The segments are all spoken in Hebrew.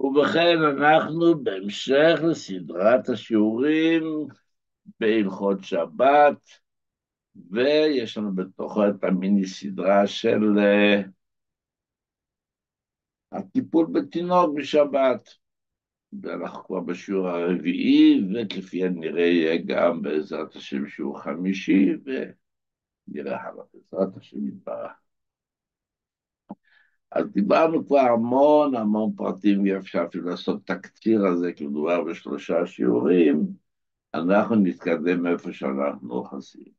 ובכן, אנחנו בהמשך לסדרת השיעורים בהלכות שבת, ויש לנו בתוכו את המיני סדרה של uh, הטיפול בתינוק בשבת. ואנחנו כבר בשיעור הרביעי, וכפי הנראה יהיה גם בעזרת השם שיעור חמישי, ונראה הלאה בעזרת השם יתברך. אז דיברנו כבר המון המון פרטים, ואפשר אפילו לעשות תקציר הזה, כי מדובר בשלושה שיעורים, אנחנו נתקדם מאיפה שאנחנו אוחזים.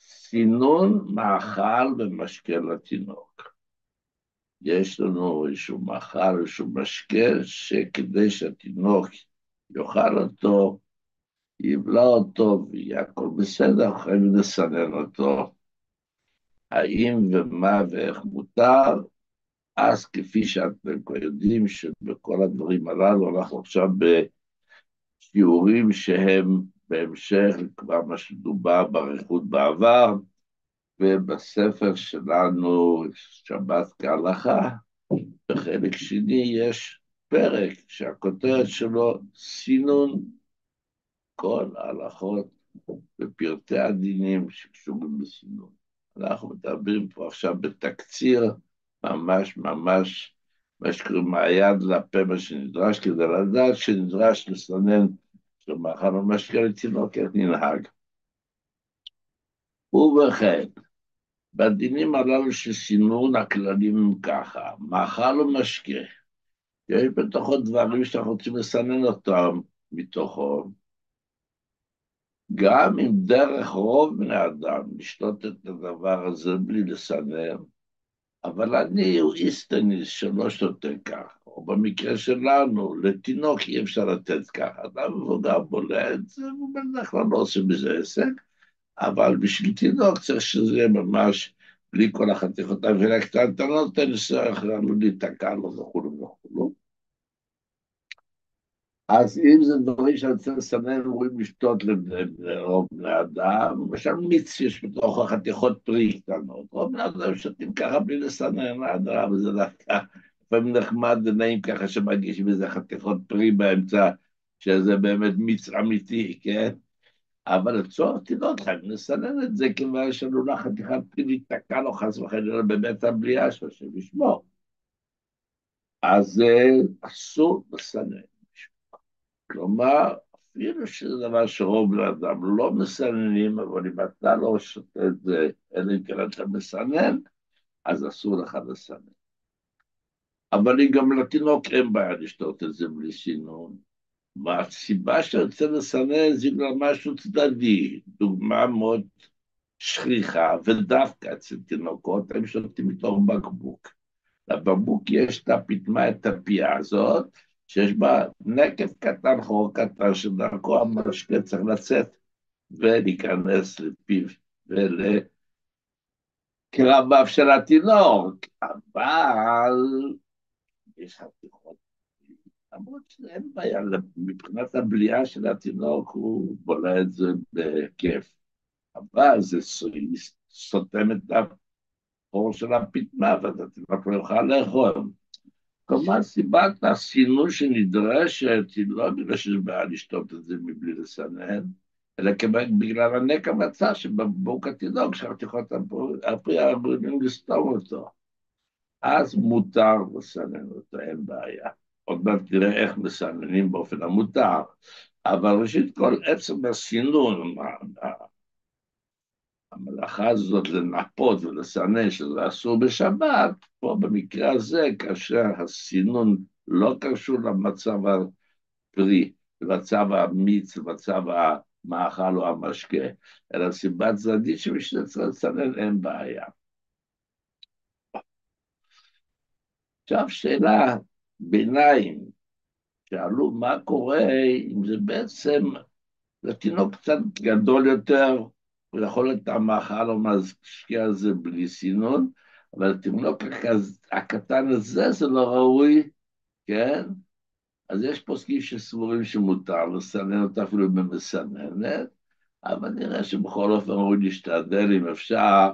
סינון מאכל ומשקה לתינוק. יש לנו איזשהו מאכל, איזשהו משקה, שכדי שהתינוק יאכל אותו, יבלע אותו ויהיה הכל בסדר, חייבים לסנן אותו. האם ומה ואיך מותר, אז כפי שאתם כבר יודעים שבכל הדברים הללו אנחנו עכשיו בשיעורים שהם בהמשך כבר מה שדובר באריכות בעבר, ובספר שלנו, שבת כהלכה, בחלק שני יש פרק שהכותרת שלו סינון כל ההלכות ופרטי הדינים שקשורים בסינון. אנחנו מדברים פה עכשיו בתקציר ממש ממש מה שקוראים מהיד לפה מה שנדרש כדי לדעת שנדרש לסנן. שמאכל ומשקה לתינוקת ננהג. ובכן, בדינים הללו של סינון הכללים הם ככה, מאכל ומשקה, יש בתוכו דברים שאנחנו רוצים לסנן אותם מתוכו, גם אם דרך רוב בני אדם לשתות את הדבר הזה בלי לסנן, אבל אני הוא איסטניס שלא שותה כך, או במקרה שלנו, לתינוק אי אפשר לתת ככה, אדם מבוגר בולע את זה, ובדרך כלל לא עושה מזה עסק, אבל בשביל תינוק צריך שזה יהיה ממש בלי כל החתיכות הקטנטנות, אין צריך לנו להיתקע לו וכולו וכולו. אז אם זה דברים שאני רוצה לסנן, אומרים לשתות לרוב בני אדם, למשל מיץ יש בתוך החתיכות פרי קטנות, רוב בני אדם שותים ככה בלי לסנן, אדרבה, וזה דווקא לפעמים נחמד ונעים ככה שמרגיש בזה חתיכות פרי באמצע, שזה באמת מיץ אמיתי, כן? אבל לצורך תינוק חייבים לסנן את זה, כיוון שעלולה חתיכת פרי להיתקע לו חס וחלילה בבית הבליעה שלו, שבשמו. אז אסור לסנן. כלומר, אפילו שזה דבר שרוב בני אדם לא מסננים, אבל אם אתה לא שותה את זה, אלא אם כן אתה מסנן, אז אסור לך לסנן. אבל גם לתינוק אין בעיה לשתות את זה בלי סינון. והסיבה שאני רוצה לסנן זה בגלל משהו צדדי, דוגמה מאוד שכיחה, ודווקא אצל תינוקות הם שותים מתוך בקבוק. לבקבוק יש את הפטמה, את הפייה הזאת, שיש בה נקב קטן, חור קטן, שדרכו המשקה צריך לצאת ולהיכנס לפיו ולקרביו של התינוק, אבל יש חתיכות, למרות שאין בעיה, מבחינת הבליעה של התינוק הוא בולע את זה בכיף, אבל זה סותם את החור של הפטמה, ואז התינוק לא יוכל לאכול. כלומר, סיבת הסינון שנדרשת היא לא בגלל שיש בעיה לשתות את זה מבלי לסנן, אלא בגלל הנק המצע שבבוק התינוק, שהרתיחות הפרי אמורים לסתום אותו. אז מותר לסנן אותו, אין בעיה. עוד מעט תראה איך מסננים באופן המותר. אבל ראשית כל, עצם הסינון, המלאכה הזאת לנפות ולסנן שזה אסור בשבת, פה במקרה הזה, כאשר הסינון לא קשור למצב הפרי, למצב המיץ, למצב המאכל או המשקה, אלא סיבת צדדית שבשביל לסנן אין בעיה. עכשיו שאלה ביניים, שאלו מה קורה אם זה בעצם, זה תינוק קצת גדול יותר, הוא יכול המאכל או משקיע הזה בלי סינון, אבל התינוק הקטן הזה זה לא ראוי, כן? אז יש פוסקים שסבורים שמותר לסנן אותה אפילו במסננת, אבל נראה שבכל אופן ראוי להשתדל אם אפשר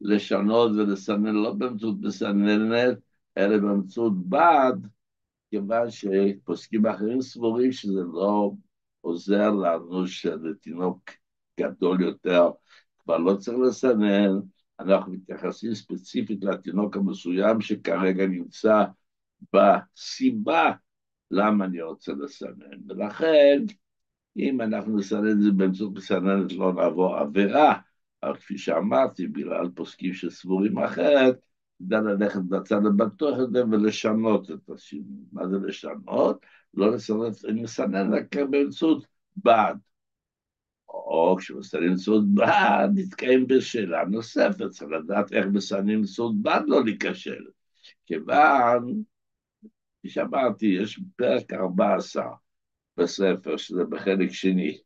לשנות ולסנן לא באמצעות מסננת, אלא באמצעות בד, כיוון שפוסקים אחרים סבורים שזה לא עוזר לנו שלתינוק גדול יותר כבר לא צריך לסנן, אנחנו מתייחסים ספציפית לתינוק המסוים שכרגע נמצא בסיבה למה אני רוצה לסנן. ולכן, אם אנחנו נסנן את זה באמצעות מסננת לא נעבור עבירה, אבל כפי שאמרתי, בגלל פוסקים שסבורים אחרת, כדאי ללכת בצד הבטוח הזה ולשנות את השינוי. מה זה לשנות? לא לסנן, לסנן רק באמצעות בד. או כשמסננים באמצעות בד, נתקיים בשאלה נוספת, צריך לדעת איך מסננים באמצעות בד לא להיכשל. כיוון, כפי שאמרתי, יש פרק 14 בספר, שזה בחלק שני.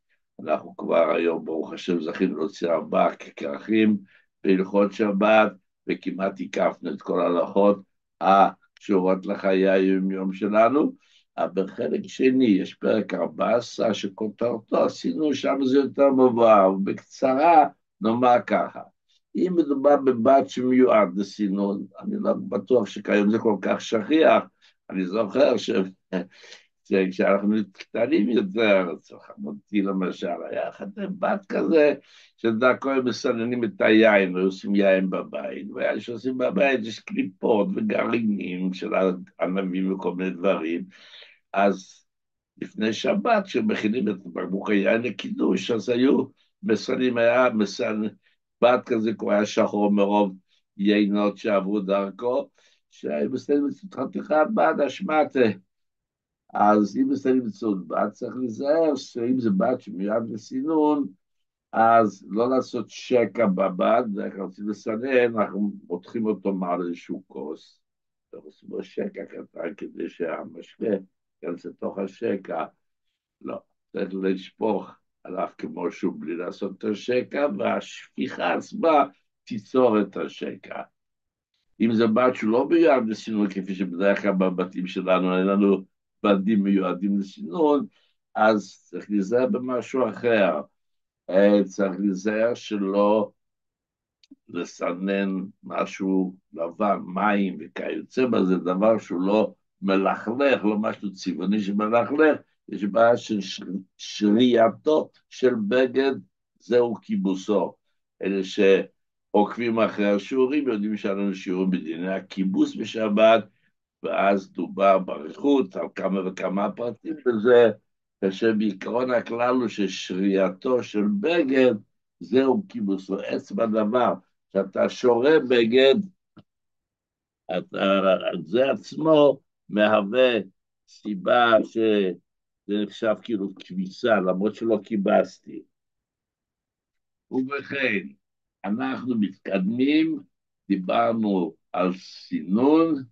אנחנו כבר היום, ברוך השם, זכינו להוציא ארבעה ככרכים בהלכות שבת, וכמעט הקפנו את כל ההלכות הקשורות לחיי היום-יום שלנו. אבל בחלק שני יש פרק 14 שכותרתו עשינו שם זה יותר מבואר, ובקצרה נאמר ככה. אם מדובר בבת שמיועד לסינון, אני לא בטוח שכיום זה כל כך שכיח, אני זוכר ש... כשאנחנו קטנים יותר, אצל חמותי למשל, היה חתם בת כזה, שדרכו הם מסננים את היין, היו עושים יין בבית, והיה שעושים בבית, יש קליפות וגרעינים של ענבים וכל מיני דברים, אז לפני שבת, כשמכינים את בקבוק היין לקידוש, אז היו מסנים, היה מסן, בת כזה, כבר היה שחור מרוב יינות שעברו דרכו, שהיו מסנים את חתיכת בד השמטה. אז אם מסתכלים באמצעות בת, צריך להיזהר שאם זה בת שמיועד לסינון, אז לא לעשות שקע בבד, איך רוצים לסנן, אנחנו מותחים אותו מעל איזשהו כוס, ועושים לו שקע קטן כדי שהמשקה ייכנס לתוך השקע. לא, צריך לשפוך עליו כמו שהוא בלי לעשות את השקע, והשפיכה עצמה תיצור את השקע. אם זה בת שהוא לא מיועד לסינון, כפי שבדרך כלל בבתים שלנו אין לנו בדים מיועדים לסינון, אז צריך להיזהר במשהו אחר. אה, צריך להיזהר שלא לסנן משהו לבן, מים וכיוצא בזה, דבר שהוא לא מלכלך, לא משהו צבעוני שמלכלך, יש בעיה של שרייתו של בגד, זהו כיבוסו. אלה שעוקבים אחרי השיעורים יודעים שהיה לנו שיעורים בדיני הכיבוס בשבת, ואז דובר באריכות על כמה וכמה פרטים בזה, ושבעיקרון הכלל הוא ששרייתו של בגד זהו כיבוסו. עצם הדבר שאתה שורה בגד, אתה, זה עצמו מהווה סיבה שזה נחשב כאילו כביסה, למרות שלא כיבסתי. ובכן, אנחנו מתקדמים, דיברנו על סינון,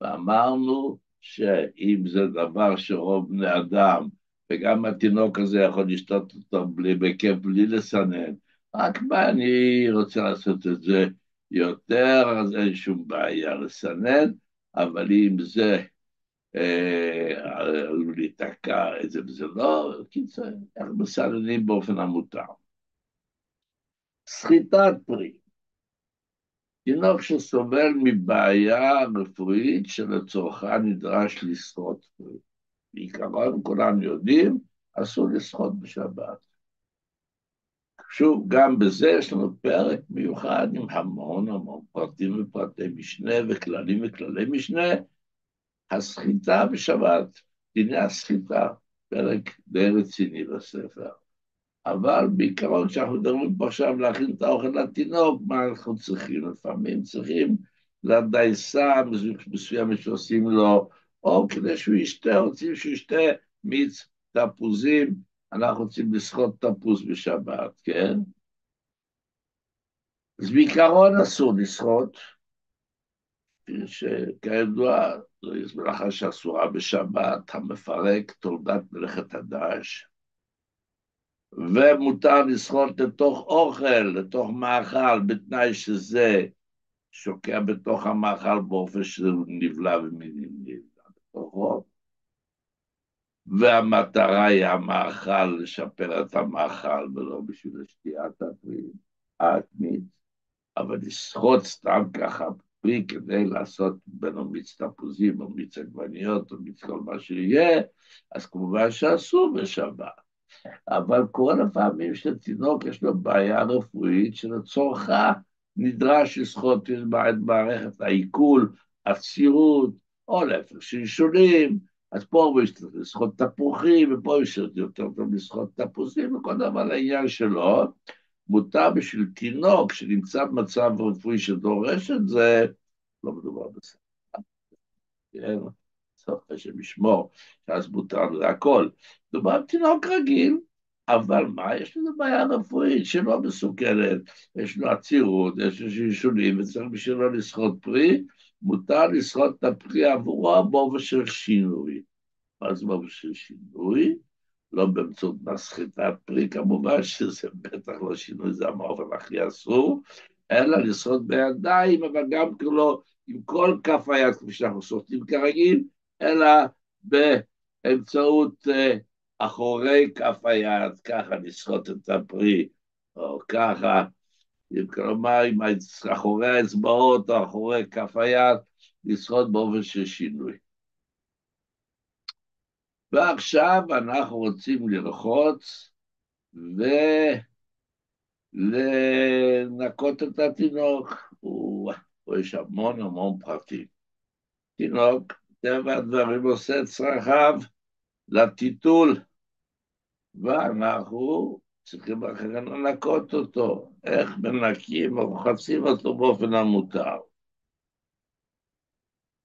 ואמרנו שאם זה דבר שרוב בני אדם, וגם התינוק הזה יכול לשתות אותו בלי, בכיף, בלי לסנן, רק מה אני רוצה לעשות את זה יותר, אז אין שום בעיה לסנן, אבל אם זה עלול להיתקע זה וזה לא, קיצר, אנחנו מסננים באופן המותר. סחיטת פרי. תינוק שסובל מבעיה רפואית שלצורכה נדרש לשחות פרי. בעיקרון כולם יודעים, אסור לשחות בשבת. שוב, גם בזה יש לנו פרק מיוחד עם המון המון פרטים ופרטי משנה וכללים וכללי משנה. הסחיטה בשבת, דיני הסחיטה, פרק די רציני בספר. אבל בעיקרון כשאנחנו מדברים פה עכשיו להכין את האוכל לתינוק, מה אנחנו צריכים? לפעמים צריכים לדייסה מסוימת שעושים לו, או כדי שהוא ישתה, רוצים שהוא ישתה מיץ תפוזים, אנחנו רוצים לסחוט תפוז בשבת, כן? אז בעיקרון אסור לסחוט, שכידוע זו מלאכה שאסורה בשבת, המפרק תולדת מלאכת הדש. ומותר לסחוט לתוך אוכל, לתוך מאכל, בתנאי שזה שוקע בתוך המאכל באופן שהוא נבלע ונבלע בתוכו. והמטרה היא המאכל, לשפר את המאכל, ולא בשביל שתיית הפרי. אבל לסחוט סתם ככה פרי כדי לעשות בין מיץ תפוזים או מיץ עגבניות או מיץ כל מה שיהיה, אז כמובן שאסור בשבת. אבל כל הפעמים שלתינוק יש לו בעיה רפואית שלצורכה נדרש לסחוט את מערכת העיכול, הצירות, או להפך שלשולים, אז פה הוא צריך לסחוט תפוחים, ופה יש יותר טוב לסחוט תפוזים, וכל דבר לעניין שלו. מותר בשביל תינוק שנמצא במצב רפואי שדורש את זה, לא מדובר בסדר. כן, סוף השם ישמור, שאז מותר לזה הכל. מדובר בתינוק רגיל, אבל מה, יש לזה בעיה רפואית שלא מסוכנת, יש לו עצירות, יש לו שלשולים, וצריך בשבילו לסחוט פרי, מותר לסחוט את הפרי עבורו באופן של שינוי. מה זה באופן של שינוי? לא באמצעות מסחטת פרי, כמובן שזה בטח לא שינוי, זה המאופן הכי אסור, אלא לסחוט בידיים, אבל גם כאילו עם כל כף היד, כפי שאנחנו סוחטים כרגיל, אלא באמצעות uh, אחורי כף היד, ככה לסחוט את הפרי, או ככה, כלומר עם אחורי האצבעות או אחורי כף היד, לסחוט באופן של שינוי. ועכשיו אנחנו רוצים ללחוץ ולנקות את התינוק. פה יש המון המון פרטים. תינוק, טבע הדברים עושה צרכיו לטיטול, ואנחנו צריכים אחרי לנקות אותו. איך מנקים או רוחצים אותו באופן המותר.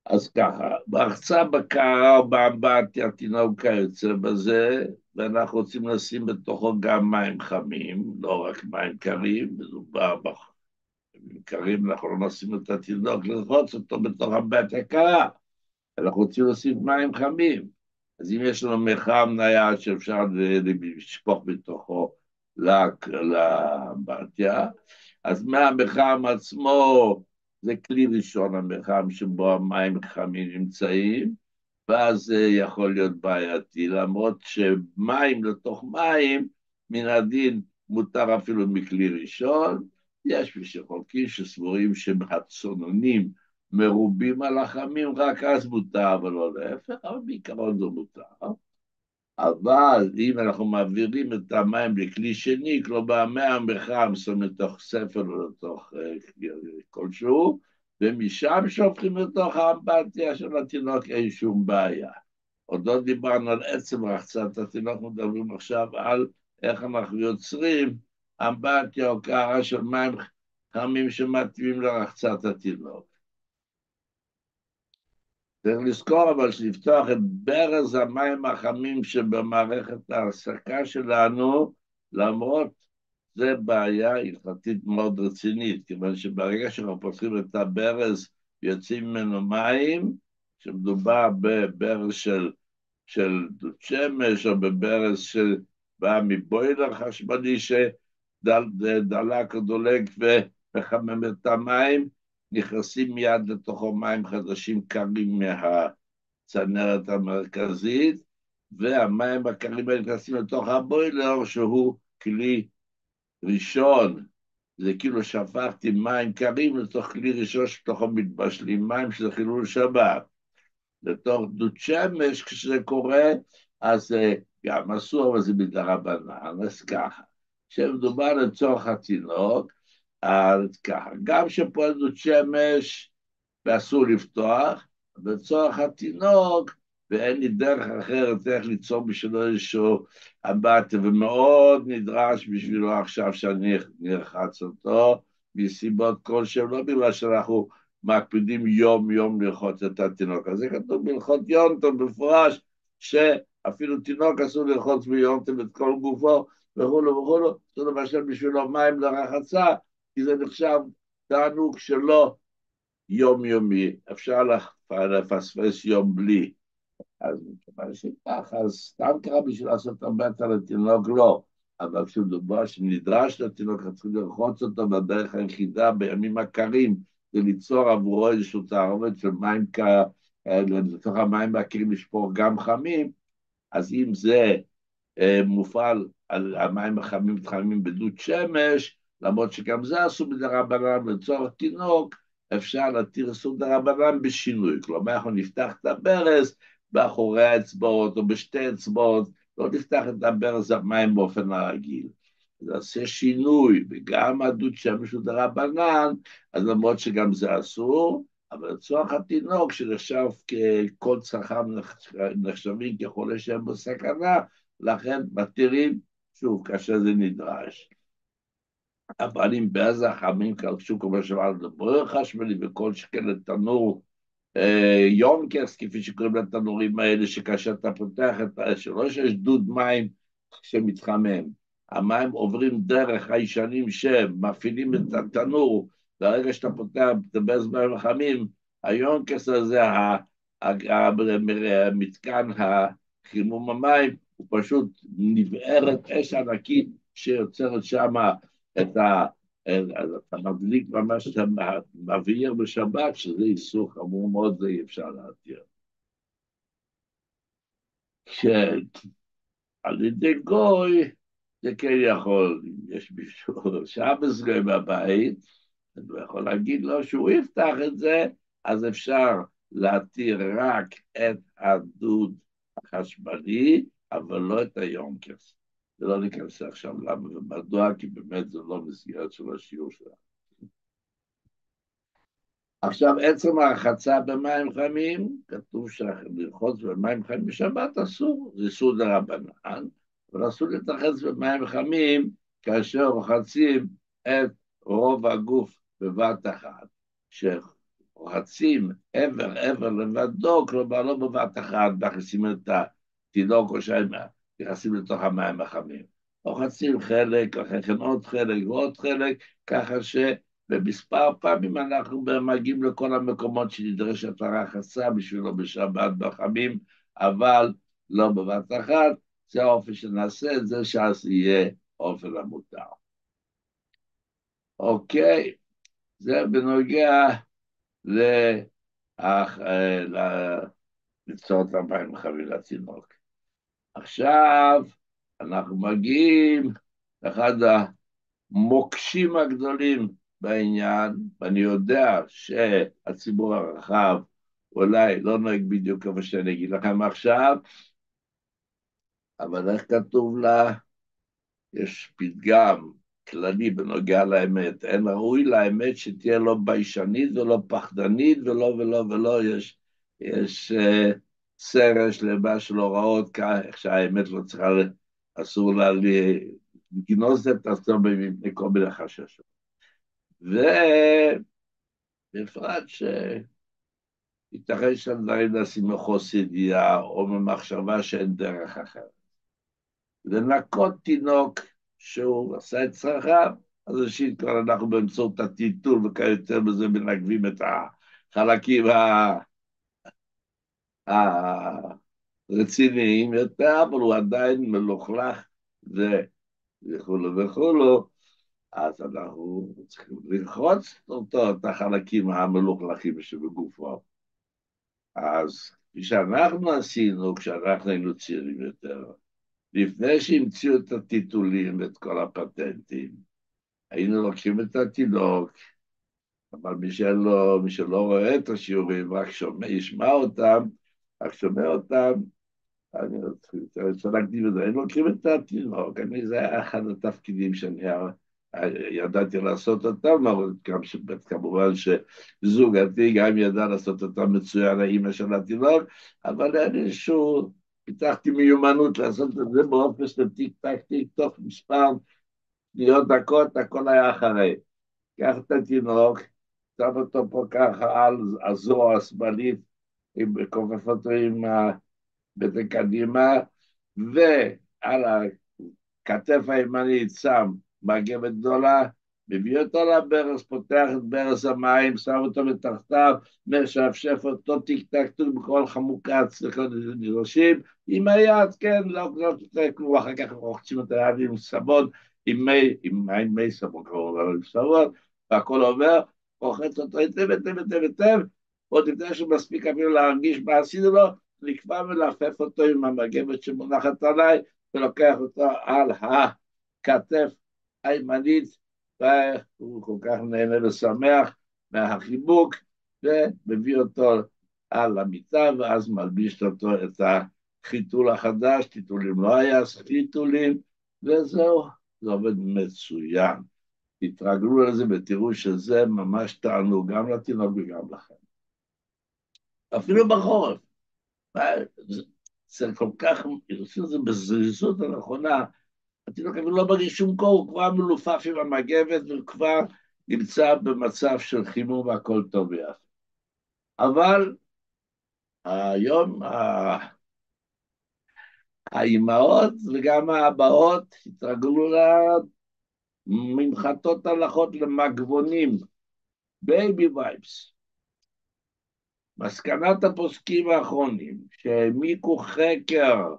אז ככה, בהחצה בקרה או באמבטיה, תינוק כיוצא בזה, ואנחנו רוצים לשים בתוכו גם מים חמים, לא רק מים קרים, מדובר במים קרים, אנחנו לא נשים את התינוק לרחוץ אותו בתוך אמבטיה קרה, אנחנו רוצים להוסיף מים חמים. אז אם יש לנו מחם נייד שאפשר לשפוך בתוכו לאמבטיה, אז מהמחם עצמו זה כלי ראשון המרחם שבו המים חמים נמצאים, ואז זה יכול להיות בעייתי, למרות שמים לתוך מים, מן הדין מותר אפילו מכלי ראשון, יש מי שחולקים שסבורים שהצוננים מרובים על החמים, רק אז מותר, אבל לא להפך, אבל בעיקרון זה מותר. אבל אם אנחנו מעבירים את המים לכלי שני, כלומר מהמחם שם לתוך ספר או לתוך uh, כלשהו, ומשם שופכים לתוך האמבטיה של התינוק, אין שום בעיה. עוד לא דיברנו על עצם רחצת התינוק, מדברים עכשיו על איך אנחנו יוצרים אמבטיה או קערה של מים חמים שמתאימים לרחצת התינוק. צריך לזכור אבל שלפתוח את ברז המים החמים שבמערכת ההעסקה שלנו, למרות זה בעיה הלכתית מאוד רצינית, כיוון שברגע שאנחנו פותחים את הברז ויוצאים ממנו מים, כשמדובר בברז של, של דוד שמש או בברז שבא מבוילר חשמלי שדלק או דולק ומחמם את המים, נכנסים מיד לתוכו מים חדשים קרים מהצנרת המרכזית, והמים הקרים האלה נכנסים לתוך הבוילר, שהוא כלי ראשון, זה כאילו שפכתי מים קרים לתוך כלי ראשון שתוכו מתבשלים מים, שזה חילול שבת. לתוך דוד שמש, כשזה קורה, אז זה גם אסור, אבל זה מדרבנן, אז ככה. כשמדובר לצורך התינוק, אז ככה, גם שפועל דוד שמש ואסור לפתוח, לצורך התינוק, ואין לי דרך אחרת איך ליצור בשבילו איזשהו אמבטיה, ומאוד נדרש בשבילו עכשיו שאני ארחץ אותו, מסיבות כלשהן, לא בגלל שאנחנו מקפידים יום-יום לרחוץ את התינוק. אז זה כתוב בהלכות יונטון במפורש, שאפילו תינוק אסור לרחוץ ביונטון את כל גופו, וכולו וכולו, זה לבשל בשבילו מים לרחצה, כי זה נחשב תענוג שלא יומיומי, אפשר לפספס יום בלי. אז מכיוון שכך, אז סתם קרה בשביל לעשות אמבטיה לתינוק, לא. אבל כשמדובר שנדרש לתינוק, צריכים לרחוץ אותו בדרך היחידה בימים הקרים, זה ליצור עבורו איזושהי תערובת של מים כאלה, לתוך המים הקרים לשפור גם חמים, אז אם זה אה, מופעל על המים החמים מתחממים בדוד שמש, למרות שגם זה אסור מדרבנן לצורך תינוק, אפשר להתיר סעודה רבנן בשינוי. כלומר, אנחנו נפתח את הברז באחורי האצבעות או בשתי אצבעות, לא נפתח את הברז המים באופן הרגיל. נעשה שינוי, וגם עדות שמש הוא דרבנן, אז למרות שגם זה אסור, אבל לצורך התינוק שנחשב ככל צרכיו נחשבים כחולה שהם בסכנה, לכן מתירים, שוב, כאשר זה נדרש. אבל אם בעז החמים כלשהו כמו שאמר לברר חשמלי וכל שכן לתנור אה, יונקרס, כפי שקוראים לתנורים האלה, שכאשר אתה פותח את ה... שלא שיש דוד מים שמתחמם, המים עוברים דרך הישנים שמפעילים את התנור, ברגע שאתה פותח את מים חמים, היונקרס הזה, המתקן החימום המים, הוא פשוט נבערת אש ענקית שיוצרת שם את ה... אתה מדליק ממש את המבעיר בשבת, שזה איסור חמור מאוד, זה אי אפשר להתיר. שעל ידי גוי, זה כן יכול, אם יש מישהו שבס גוי בבית, הוא יכול להגיד לו שהוא יפתח את זה, אז אפשר להתיר רק את הדוד החשמלי, אבל לא את היונקס. ולא ניכנס עכשיו למה ומדוע, כי באמת זה לא מסגרת של השיעור שלנו. עכשיו, עצם הרחצה במים חמים, כתוב שלרחוץ במים חמים בשבת אסור, זה איסור דרבנן, אבל אסור להתרחץ במים חמים כאשר רוחצים את רוב הגוף בבת אחת. כשרוחצים עבר עבר לבדו, כלומר לא בבת אחת, מכניסים את התינוק או שהם נכנסים לתוך המים החמים. רוחצים חלק, אחרי כן עוד חלק ועוד חלק, ככה שבמספר פעמים אנחנו מגיעים לכל המקומות שנדרשת הרחצה בשבילו בשבת בחמים, אבל לא בבת אחת, זה האופן שנעשה את זה, שאז יהיה אופן המותר. אוקיי, זה בנוגע ל... לצורת המים חביל לתינוק. עכשיו אנחנו מגיעים לאחד המוקשים הגדולים בעניין, ואני יודע שהציבור הרחב אולי לא נוהג בדיוק כמו שאני אגיד לכם עכשיו, אבל איך כתוב לה? יש פתגם כללי בנוגע לאמת, אין ראוי לאמת שתהיה לא ביישנית ולא פחדנית ולא ולא ולא, יש, יש uh, סרט שלמה של הוראות, איך שהאמת לא צריכה, אסור לה לגנוז את עצמו מפני כל מיני חששות. ובפרט שייתכן שהדברים נעשים מחוסר ידיעה או ממחשבה שאין דרך אחרת. לנקות תינוק שהוא עשה את צרכיו, אז ראשית כבר אנחנו באמצעות הטיטול וכיוצא בזה מנגבים את החלקים ה... הרציניים יותר, אבל הוא עדיין מלוכלך וכולו וכולו, אז אנחנו צריכים לרחוץ אותו, את החלקים המלוכלכים שבגופו. אז כפי שאנחנו עשינו כשאנחנו היינו צעירים יותר, לפני שהמציאו את הטיטולים ואת כל הפטנטים, היינו לוקחים את התינוק, אבל מי שלא, מי שלא רואה את השיעורים, רק שומע, ישמע אותם, רק שומע אותם, אני רוצה להקדים את זה, הם לוקחים את התינוק, אני, זה היה אחד התפקידים שאני ידעתי לעשות אותם, אבל כמובן שזוגתי גם ידעה לעשות אותם מצוין, האימא של התינוק, אבל אין איזשהו, פיתחתי מיומנות לעשות את זה באופן של טיק טק טיק תוך מספר שניות דקות, הכל היה אחרי. קח את התינוק, שם אותו פה ככה על הזרוע השמאלית, כופף אותו עם בזה קדימה, ועל הכתף הימנית שם מגבת גדולה, מביא אותו לברז, פותח את ברז המים, שם אותו מתחתיו, משפשף אותו טיק טק טוק בכל חמוקץ נדרשים, עם היד, כן, לא צריך כלום, אחר כך רוחצים את היד עם סבון, עם מי, עם מי סבון, כמובן, עם סבון, והכל עובר, רוחץ אותו היטב, היטב, היטב, היטב, עוד לפני שמספיק אפילו להרגיש מה עשינו לו, נקבע ולעפף אותו עם המגבת שמונחת עליי, ולוקח אותו על הכתף הימנית, והוא כל כך נהנה ושמח, מהחיבוק, ומביא אותו על המיטה, ואז מלביש אותו את החיתול החדש, חיתולים לא היה, חיתולים, וזהו, זה עובד מצוין. תתרגלו לזה ותראו שזה ממש תענוג, גם לתינוק וגם לכם. אפילו בחורף. זה, כל כך, עושים את זה בזריזות הנכונה, התינוק אפילו לא מרגיש שום קור, הוא כבר מלופף עם המגבת וכבר נמצא במצב של חימום והכל טוב ויפה. אבל היום האימהות וגם האבות התרגלו לממחטות הלחות למגבונים, baby wipes. מסקנת הפוסקים האחרונים, שהעמיקו חקר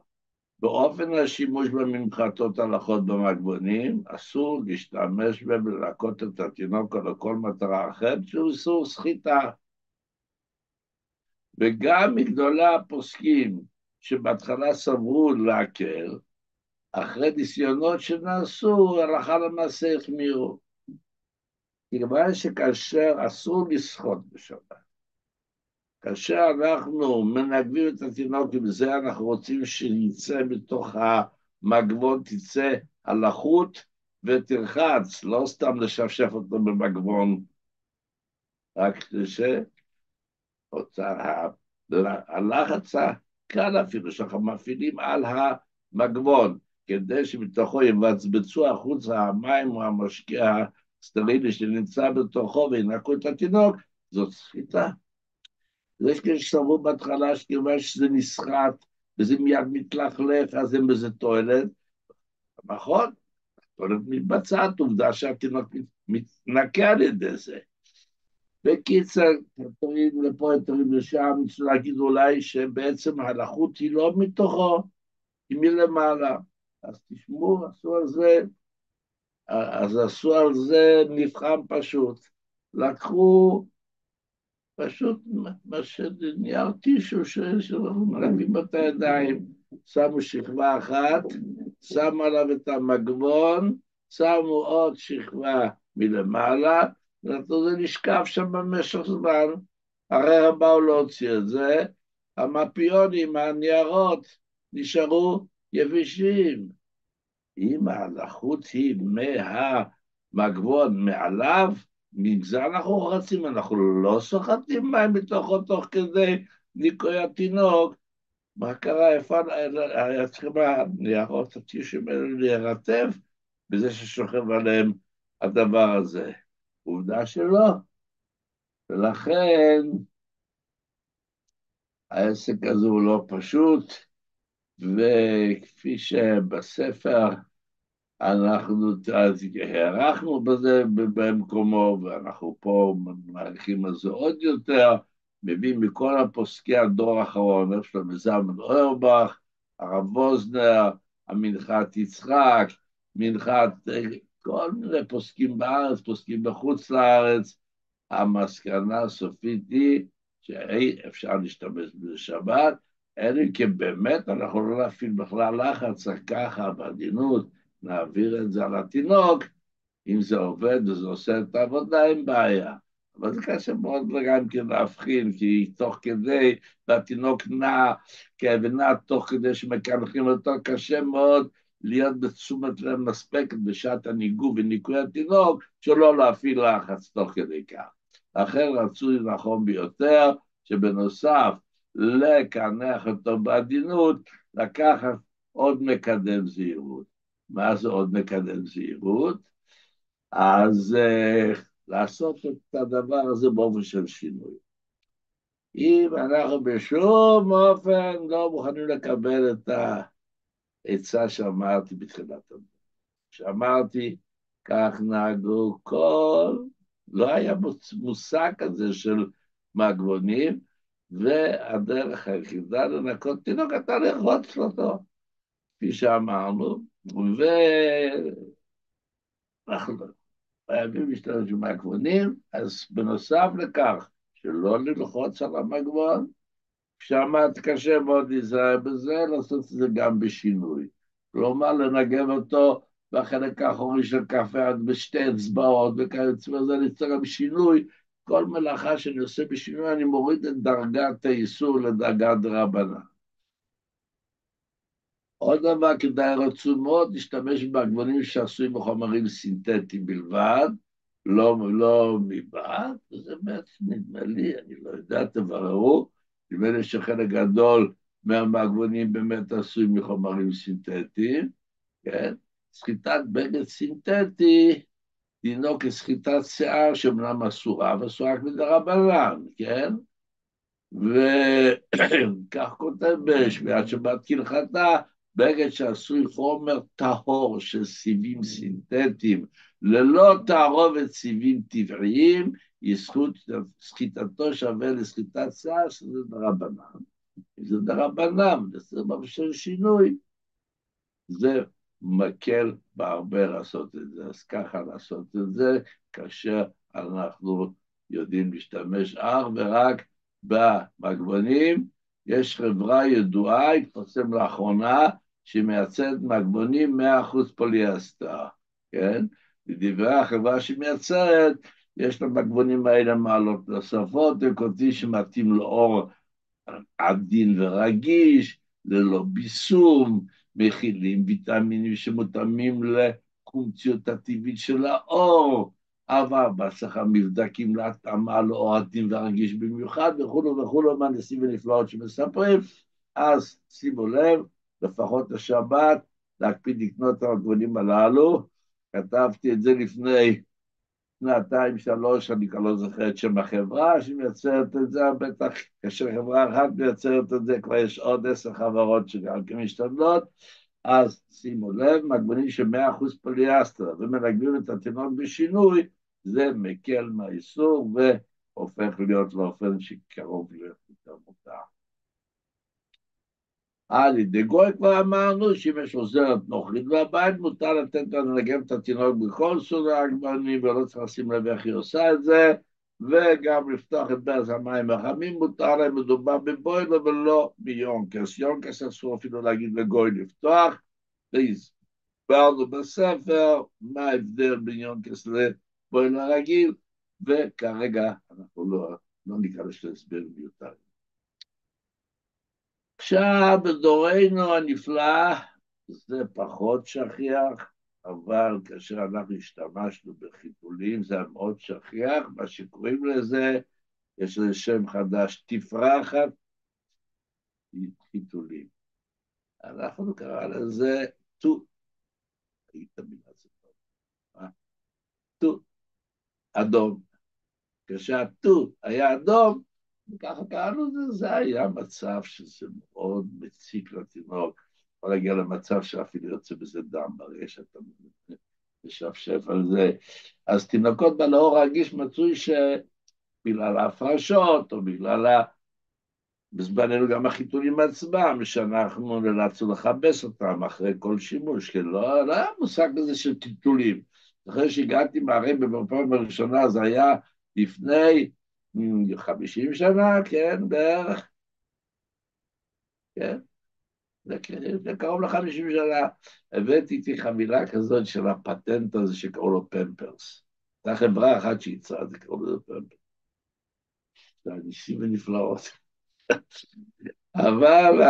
באופן השימוש בממחטות הלחות במגבונים, אסור להשתמש בהם ולנקות את התינוק או לכל מטרה אחרת, שהוא איסור סחיטה. וגם מגדולי הפוסקים שבהתחלה סברו להקל, אחרי ניסיונות שנעשו, הלכה למעשה החמירו. כיוון שכאשר אסור לשחות בשבת, כאשר אנחנו מנגבים את התינוק עם זה, אנחנו רוצים שיצא מתוך המגבון, תצא הלחות ותרחץ, לא סתם לשפשף אותו במגבון, רק שהלחץ הקל אפילו שאנחנו מפעילים על המגבון, כדי שמתוכו יבצבצו החוצה המים או המשקיע הסטרילי שנמצא בתוכו וינקו את התינוק, זאת סחיטה. ויש כאלה שסברו בהתחלה שכיוון שזה נסחט וזה מיד מתלכלך, אז אין בזה תועלת. נכון, תועלת מתבצעת, עובדה שהתינוק מתנקה על ידי זה. בקיצר, תרים לפה, תרים לשם, צריך להגיד אולי שבעצם הלחות היא לא מתוכו, היא מלמעלה. אז תשמעו, עשו על זה, אז עשו על זה מבחן פשוט. לקחו פשוט מה שנייר טישו שמלווים את הידיים, שמו שכבה אחת, שמו עליו את המגבון, שמו עוד שכבה מלמעלה, ונתנו זה נשקף שם במשך זמן. הרי הם באו להוציא את זה, המפיונים, הניירות, נשארו יבשים. אם הלחות היא מהמגבון מעליו, מגזר אנחנו רצים, אנחנו לא סוחטים מים מתוכו תוך כדי ניקוי התינוק. מה קרה? איפה היה צריכים הניירות הטישים האלה להירטב בזה ששוכב עליהם הדבר הזה? עובדה שלא. ולכן העסק הזה הוא לא פשוט, וכפי שבספר אנחנו הערכנו בזה במקומו, ואנחנו פה מעריכים על זה עוד יותר, מביאים מכל הפוסקי הדור האחרון, איך שלמה זלמן אוירבך, הרב ווזנר, המנחת יצחק, מנחת כל מיני פוסקים בארץ, פוסקים בחוץ לארץ, המסקנה הסופית היא שאי אפשר להשתמש בזה שבת, אלא כי באמת אנחנו לא נפעיל בכלל לחץ, ככה בעדינות, נעביר את זה על התינוק, אם זה עובד וזה עושה את העבודה, אין בעיה. אבל זה קשה מאוד גם כן להבחין, כי תוך כדי, והתינוק נע, ונע תוך כדי שמקנחים אותו, קשה מאוד להיות בתשומת לב מספקת בשעת הניגוב וניקוי התינוק, שלא להפעיל לחץ תוך כדי כך. לכן רצוי נכון ביותר, שבנוסף לקנח אותו בעדינות, לקחת עוד מקדם זהירות. מה זה עוד מקדם זהירות? אז uh, לעשות את הדבר הזה באופן של שינוי. אם אנחנו בשום אופן לא מוכנים לקבל את העצה שאמרתי בתחילת הדבר, שאמרתי, כך נהגו כל, לא היה מושג כזה של מגבונים, והדרך היחידה לנקות תינוק אתה לרחוץ אותו, כפי שאמרנו, ואנחנו חייבים להשתמש במגבונים, אז בנוסף לכך, שלא ללחוץ על המגבון, שם קשה מאוד להיזהר בזה, לעשות את זה גם בשינוי. כלומר, לנגב אותו בחלק האחורי של כף היד בשתי אצבעות וכיוצא בזה, ליצור גם שינוי, כל מלאכה שאני עושה בשינוי, אני מוריד את דרגת האיסור לדרגת רבנן. עוד דבר, כדאי רצו מאוד להשתמש בעגבונים שעשויים מחומרים סינתטיים בלבד, לא, לא מבעד, וזה בעצם נדמה לי, אני לא יודע, תבררו, נדמה לי שחלק גדול מהמעגבונים באמת עשוי מחומרים סינתטיים, כן? סחיטת בגד סינתטי דינו כסחיטת שיער שאומנם אסורה, ואסורה רק מדרבנן, כן? וכך כותב בשמיעת שבת כהלכתה, בגד שעשוי חומר טהור של סיבים סינתטיים ללא תערובת סיבים טבעיים, סחיטתו שווה לסחיטת שיער, שזה דרבנן. זה דרבנן, זה בשביל שינוי, זה מקל בהרבה לעשות את זה. אז ככה לעשות את זה, כאשר אנחנו יודעים להשתמש אך ורק במגבונים. יש חברה ידועה, התפרסם לאחרונה, שמייצרת מגבונים 100% פוליאסטר, כן? לדברי החברה שמייצרת, יש למגבונים האלה מעלות נוספות, כותבים שמתאים לאור עדין ורגיש, ללא ביסום, מכילים ויטמינים שמותאמים לקומציות הטבעית של האור, אבל בהצלחה מבדקים להתאמה לאור עדין ורגיש במיוחד, וכולו וכולו מהנדסים ונפלאות שמספרים, אז שימו לב, לפחות השבת, להקפיד לקנות את הגבולים הללו. כתבתי את זה לפני שנתיים, שלוש, אני כבר לא זוכר את שם החברה שמייצרת את זה, בטח כאשר חברה אחת מייצרת את זה, כבר יש עוד עשר חברות שגם כן משתדלות, אז שימו לב, מגבונים של מאה אחוז פוליאסטר ומנגבים את התינוק בשינוי, זה מקל מהאיסור והופך להיות באופן שקרוב להיות יותר מותר. על ידי גוי כבר אמרנו שאם יש עוזרת נוכרית בבית, מותר לתת לה לנגב את התינוק בכל סוג העגבנים, ולא צריך לשים לב איך היא עושה את זה, וגם לפתוח את ברז המים החמים, מותר להם מדובר בבוילו ולא ביונקס. יונקס אסור אפילו להגיד לגוי לפתוח, והסברנו בספר מה ההבדל בין יונקס לבוילו הרגיל, וכרגע אנחנו לא, לא ניכנס להסבר מיותרים. עכשיו, בדורנו הנפלא, זה פחות שכיח, אבל כאשר אנחנו השתמשנו בחיתולים זה מאוד שכיח, מה שקוראים לזה, יש לזה שם חדש, תפרחת חיתולים. אנחנו קרא לזה טו, היית מילה זה טוב, אה? טו, אדום. כשהטו היה אדום, וככה קראנו לזה, זה היה מצב שזה מאוד מציק לתינוק, יכול להגיע למצב שאפילו יוצא בזה דם ברשת, אתה משפשף על זה. אז תינוקות בלאור רגיש מצוי שבגלל ההפרשות, או בגלל ה... בזמננו גם החיתולים עצמם, שאנחנו נאלצנו לכבס אותם אחרי כל שימוש, כי לא, לא היה מושג כזה של טיטולים. אחרי שהגעתי מהרבה בפעם הראשונה, זה היה לפני חמישים שנה, כן, בערך, כן, זה קרוב לחמישים שנה, הבאתי איתי חבילה כזאת של הפטנט הזה שקראו לו פמפרס. זו חברה אחת שייצרה, זה קראו לזה פמפרס. זה אנשים ונפלאות. אבל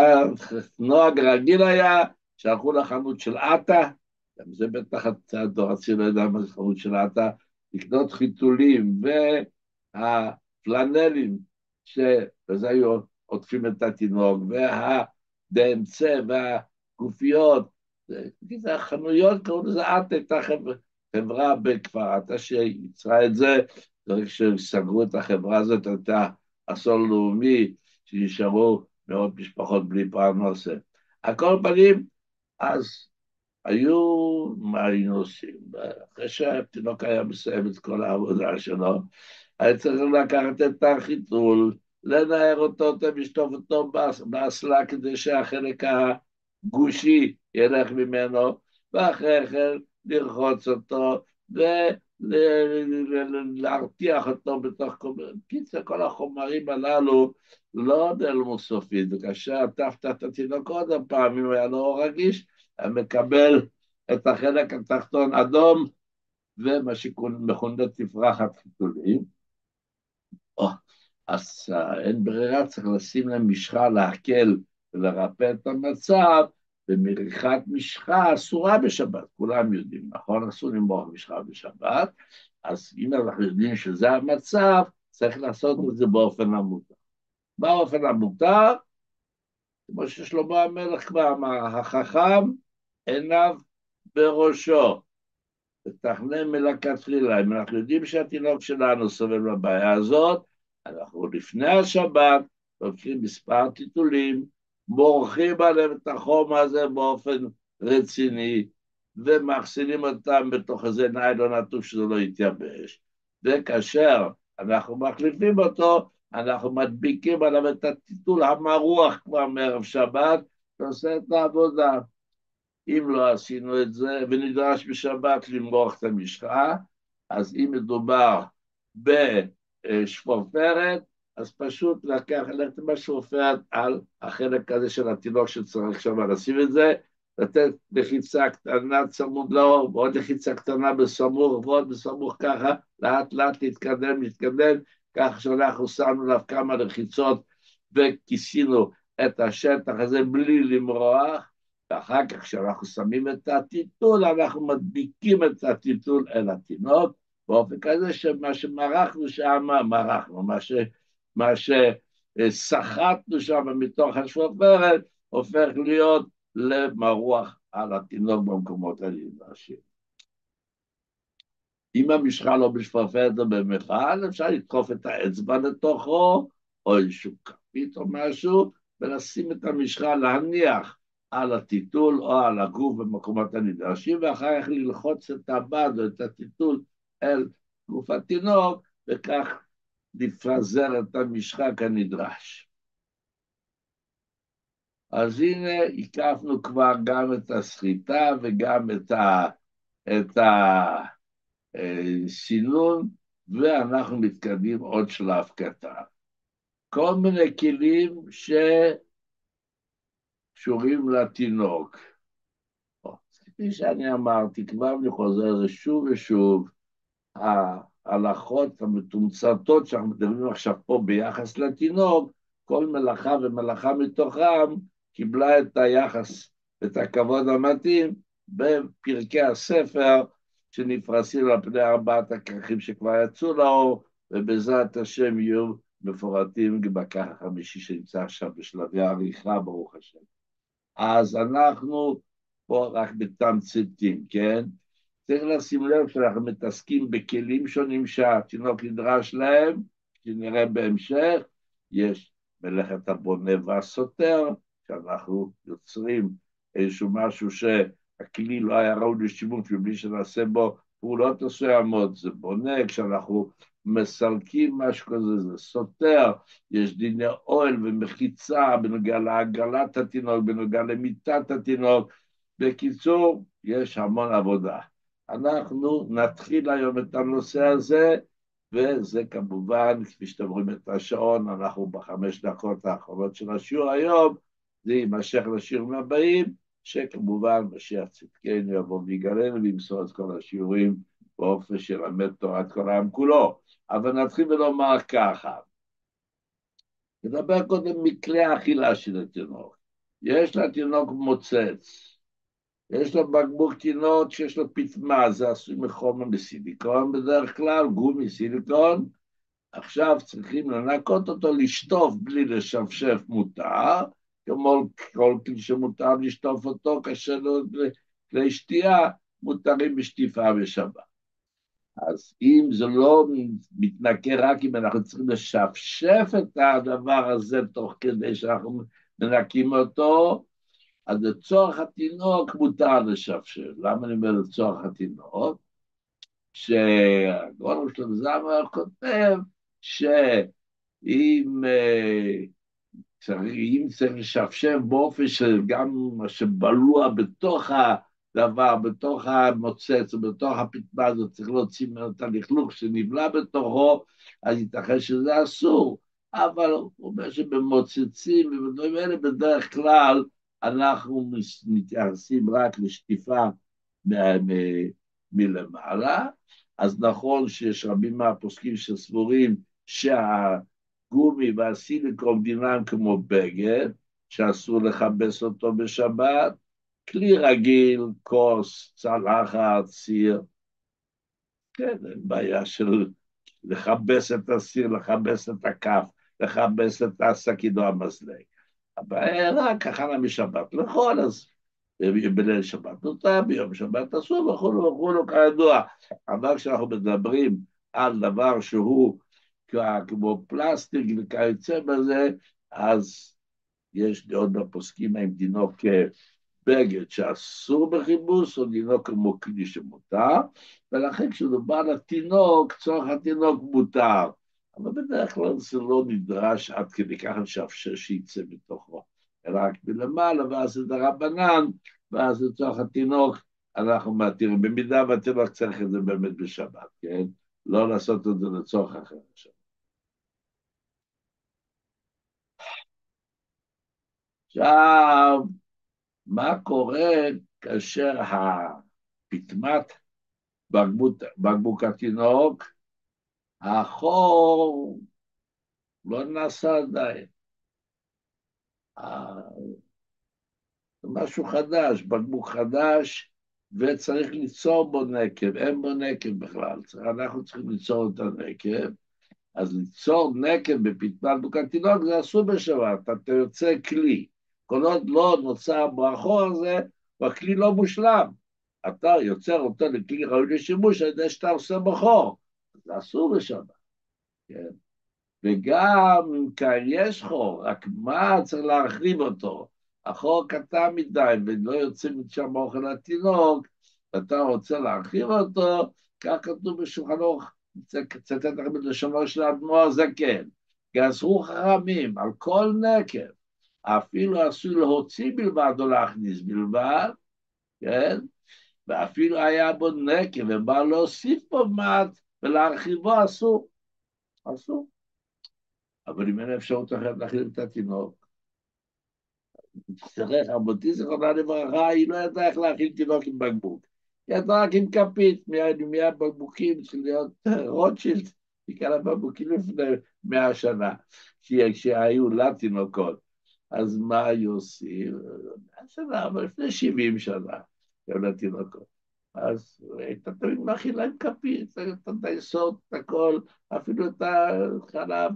הנוהג רגיל היה שהלכו לחנות של עטה, גם זה בטח הדור הצעיר לא יודע מה זה חנות של עטה, לקנות חיתולים, וה... פלנלים, שבזה היו עוטפים את התינוק, והדאמצה והגופיות, זה החנויות, קראו לזה את הייתה חברה בכפר עטה שייצרה את זה, צריך שסגרו את החברה הזאת, הייתה אסון לאומי, שנשארו מאות משפחות בלי פרנסה. על כל פנים, אז היו, מה היינו עושים? אחרי שהתינוק היה מסיים את כל העבודה שלו, היה צריך לקחת את החיתול, לנער אותו, לשטוף אותו באסלה כדי שהחלק הגושי ילך ממנו, ואחרי כן לרחוץ אותו ולהרתיח אותו בתוך כל... קיצר, כל החומרים הללו לא נעלמו סופית, וכאשר עטפת את התינוק עוד הפעם, אם היה לו רגיש, היה מקבל את החלק התחתון אדום, ומה שמכונה תפרחת חיתולים. אז uh, אין ברירה, צריך לשים להם משחה להקל ולרפא את המצב, ומריחת משחה אסורה בשבת, כולם יודעים, נכון? אסור למרוח משחה בשבת, אז אם אנחנו יודעים שזה המצב, צריך לעשות את זה באופן המותר. באופן המותר, כמו ששלמה המלך כבר אמר, החכם עיניו בראשו. לתכנן מלכתחילה. אם אנחנו יודעים שהתינוק שלנו סובל בבעיה הזאת, אנחנו לפני השבת לוקחים מספר טיטולים, מורחים עליהם את החום הזה באופן רציני, ומאחסנים אותם בתוך איזה ניילון עטוף שזה לא יתייבש. וכאשר אנחנו מחליפים אותו, אנחנו מדביקים עליו את הטיטול המרוח כבר מערב שבת, ועושה את העבודה. אם לא עשינו את זה, ונדרש בשבת למרוח את המשחה, אז אם מדובר בשפופרת, אז פשוט לקח, ללכת עם השפופרת על החלק הזה של התינוק שצריך שם לשים את זה, לתת לחיצה קטנה צמוד לאור, ועוד לחיצה קטנה בסמוך, ועוד בסמוך ככה, לאט לאט להתקדם, להתקדם, כך שאנחנו שמנו עליו כמה לחיצות וכיסינו את השטח הזה בלי למרוח, ואחר כך כשאנחנו שמים את הטיטול, אנחנו מדביקים את הטיטול אל התינוק, באופן כזה שמה שמרחנו שם, מרחנו, מה, ש, מה שסחטנו שם מתוך השפופרת, הופך להיות למרוח על התינוק במקומות הנדרשים. אם המשחה לא בשפופרת או במכל, אפשר לדחוף את האצבע לתוכו, או איזשהו כפית או משהו, ולשים את המשחה, להניח על הטיטול או על הגוף במקומות הנדרשים, ואחר כך ללחוץ את הבד או את הטיטול אל גוף התינוק, וכך לפזר את המשחה כנדרש. אז הנה, הקפנו כבר גם את הסחיטה וגם את, ה, את הסינון, ואנחנו מתקדמים עוד שלב קטן. כל מיני כלים ש... קשורים לתינוק. כפי שאני אמרתי, כבר אני חוזר על שוב ושוב, ההלכות המתומצתות שאנחנו מדברים עכשיו פה ביחס לתינוק, כל מלאכה ומלאכה מתוכם קיבלה את היחס, את הכבוד המתאים בפרקי הספר שנפרסים על פני ארבעת הכרכים שכבר יצאו לאור, ובעזרת השם יהיו מפורטים בכך החמישי שנמצא עכשיו בשלבי העריכה, ברוך השם. אז אנחנו פה רק בתמציתים, כן? צריך לשים לב שאנחנו מתעסקים בכלים שונים שהתינוק נדרש להם, שנראה בהמשך, יש מלאכת הבונה והסותר, שאנחנו יוצרים איזשהו משהו שהכלי לא היה ראוי לשימוש מבלי שנעשה בו פעולות מסוימות, זה בונה, כשאנחנו מסלקים משהו כזה, זה סותר, יש דיני אוהל ומחיצה בנוגע לעגלת התינוק, בנוגע למיטת התינוק. בקיצור, יש המון עבודה. אנחנו נתחיל היום את הנושא הזה, וזה כמובן, כפי שאתם רואים את השעון, אנחנו בחמש דקות האחרונות של השיעור היום, זה יימשך לשיעורים הבאים, שכמובן משיח צדקנו יבוא ויגרנו וימסור את כל השיעורים באופן שילמד תורת כל העם כולו. אבל נתחיל ולומר ככה, נדבר קודם מכלי האכילה של התינוק. יש לתינוק מוצץ, יש לו בקבוק תינוק שיש לו פטמה, זה עשוי מחומר מסיליקון בדרך כלל, גומי סיליקון. עכשיו צריכים לנקות אותו, לשטוף בלי לשפשף מותר, כמו כל כלי שמותר לשטוף אותו, כאשר כלי שתייה מותרים בשטיפה בשבת. אז אם זה לא מתנקה רק אם אנחנו צריכים לשפשף את הדבר הזה תוך כדי שאנחנו מנקים אותו, אז לצורך התינוק מותר לשפשף. למה אני אומר לצורך התינוק? שהגאון שלום זמר כותב שאם אה, צריך, צריך לשפשף באופן שגם מה שבלוע בתוך ה... דבר בתוך המוצץ ובתוך הפטמה הזאת צריך להוציא ממנו את הלכלוך שנבלע בתוכו, אז ייתכן שזה אסור. אבל הוא אומר שבמוצצים ובדברים האלה בדרך כלל אנחנו מתייחסים רק לשטיפה מלמעלה, אז נכון שיש רבים מהפוסקים שסבורים שהגומי והסיליקון דינם כמו בגד, שאסור לכבס אותו בשבת, כלי רגיל, כוס, צלחת, סיר, כן, אין בעיה של לכבס את הסיר, לכבס את הכף, לכבס את השקית או המזלג. רק הכנה משבת לאכול, אז בליל שבת נותר, ביום שבת אסור וכולו וכולו כידוע. אבל כשאנחנו מדברים על דבר שהוא כמו פלסטיק וכיוצא בזה, אז יש דעות בפוסקים האם דינו כבגד שאסור בכיבוס, או דינו כמו כלי שמותר, ולכן כשמדובר על התינוק, צורך התינוק מותר. אבל בדרך כלל זה לא נדרש עד כדי ככה שאפשר שיצא מתוכו, אלא רק מלמעלה, ואז זה דרבנן, ואז לצורך התינוק אנחנו מתירים. במידה והתינוק צריך את זה באמת בשבת, כן? לא לעשות את זה לצורך אחר עכשיו. עכשיו, מה קורה כאשר הפטמת בקבוק התינוק, החור לא נעשה עדיין. זה משהו חדש, בקבוק חדש, וצריך ליצור בו נקב, אין בו נקב בכלל, אנחנו צריכים ליצור את הנקב, אז ליצור נקב בקבוק התינוק זה אסור בשבת, אתה יוצא כלי. כל עוד לא נוצר בו החור הזה, והכלי לא מושלם. אתה יוצר אותו לכלי ראוי לשימוש על ידי שאתה עושה בו חור. זה אסור בשבת, כן? וגם אם כאן יש חור, רק מה צריך להרחיב אותו? החור קטן מדי ולא יוצא משם אוכל לתינוק, ואתה רוצה להרחיב אותו, כך כתוב בשולחן אורך, צטט לכם את לשונו של האדמו"ר זקן, גזרו חכמים על כל נקב אפילו אסור להוציא בלבד או להכניס בלבד, כן? ואפילו היה בו נקב ובא להוסיף בו מעט ולהרחיבו אסור, אסור. אבל אם אין אפשרות אחרת להכיל את התינוק, תצטרך, רבותי זכרונה לברכה, היא לא ידעה איך להכיל תינוק עם בקבוק. היא ידעה רק עם כפית, מיד בקבוקים צריכים להיות רוטשילד, היא קלה בקבוקים לפני מאה שנה, כשהיו לה תינוקות. אז מה היו עושים? שנה, אבל לפני 70 שנה, גם לתינוקות. אז הייתה תמיד מכילה עם כפית, את היסוד, את הכל, אפילו את החלב,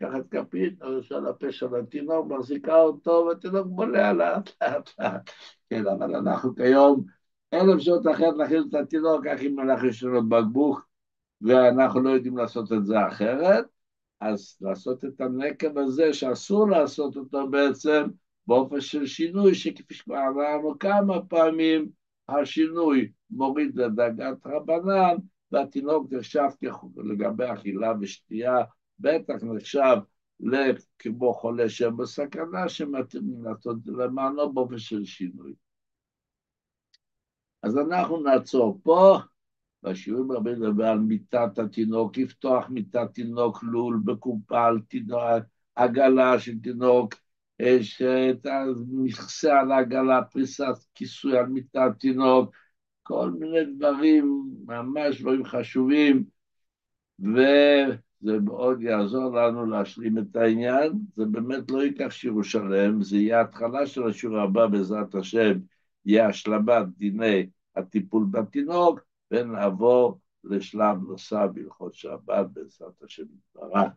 לקחת כפית, על הפה של התינוק, מחזיקה אותו, והתינוק בולע לאט לאט לאט. כן, אבל אנחנו כיום, אין אפשרות אחרת להכין את התינוק, רק אם אנחנו יש לנו בקבוק, ואנחנו לא יודעים לעשות את זה אחרת. אז לעשות את הנקב הזה, שאסור לעשות אותו בעצם באופן של שינוי, שכפי שכבר אמרנו כמה פעמים, השינוי מוריד לדרגת רבנן, והתינוק נחשב לגבי אכילה ושתייה, בטח נחשב כמו חולה שם בסכנה, שמתאים לעשות למענו באופן של שינוי. אז אנחנו נעצור פה. בשיעורים הרבה לדבר על מיטת התינוק, לפתוח מיטת תינוק, לול בקופה על תינוק, עגלה של תינוק, יש את המכסה על העגלה, פריסת כיסוי על מיטת תינוק, כל מיני דברים, ממש דברים חשובים, וזה מאוד יעזור לנו להשלים את העניין. זה באמת לא ייקח שיעור שלם, זה יהיה התחלה של השיעור הבא, בעזרת השם, יהיה השלמת דיני הטיפול בתינוק, ונעבור לשלב נוסף בהלכות שבת בעזרת השם יתברך.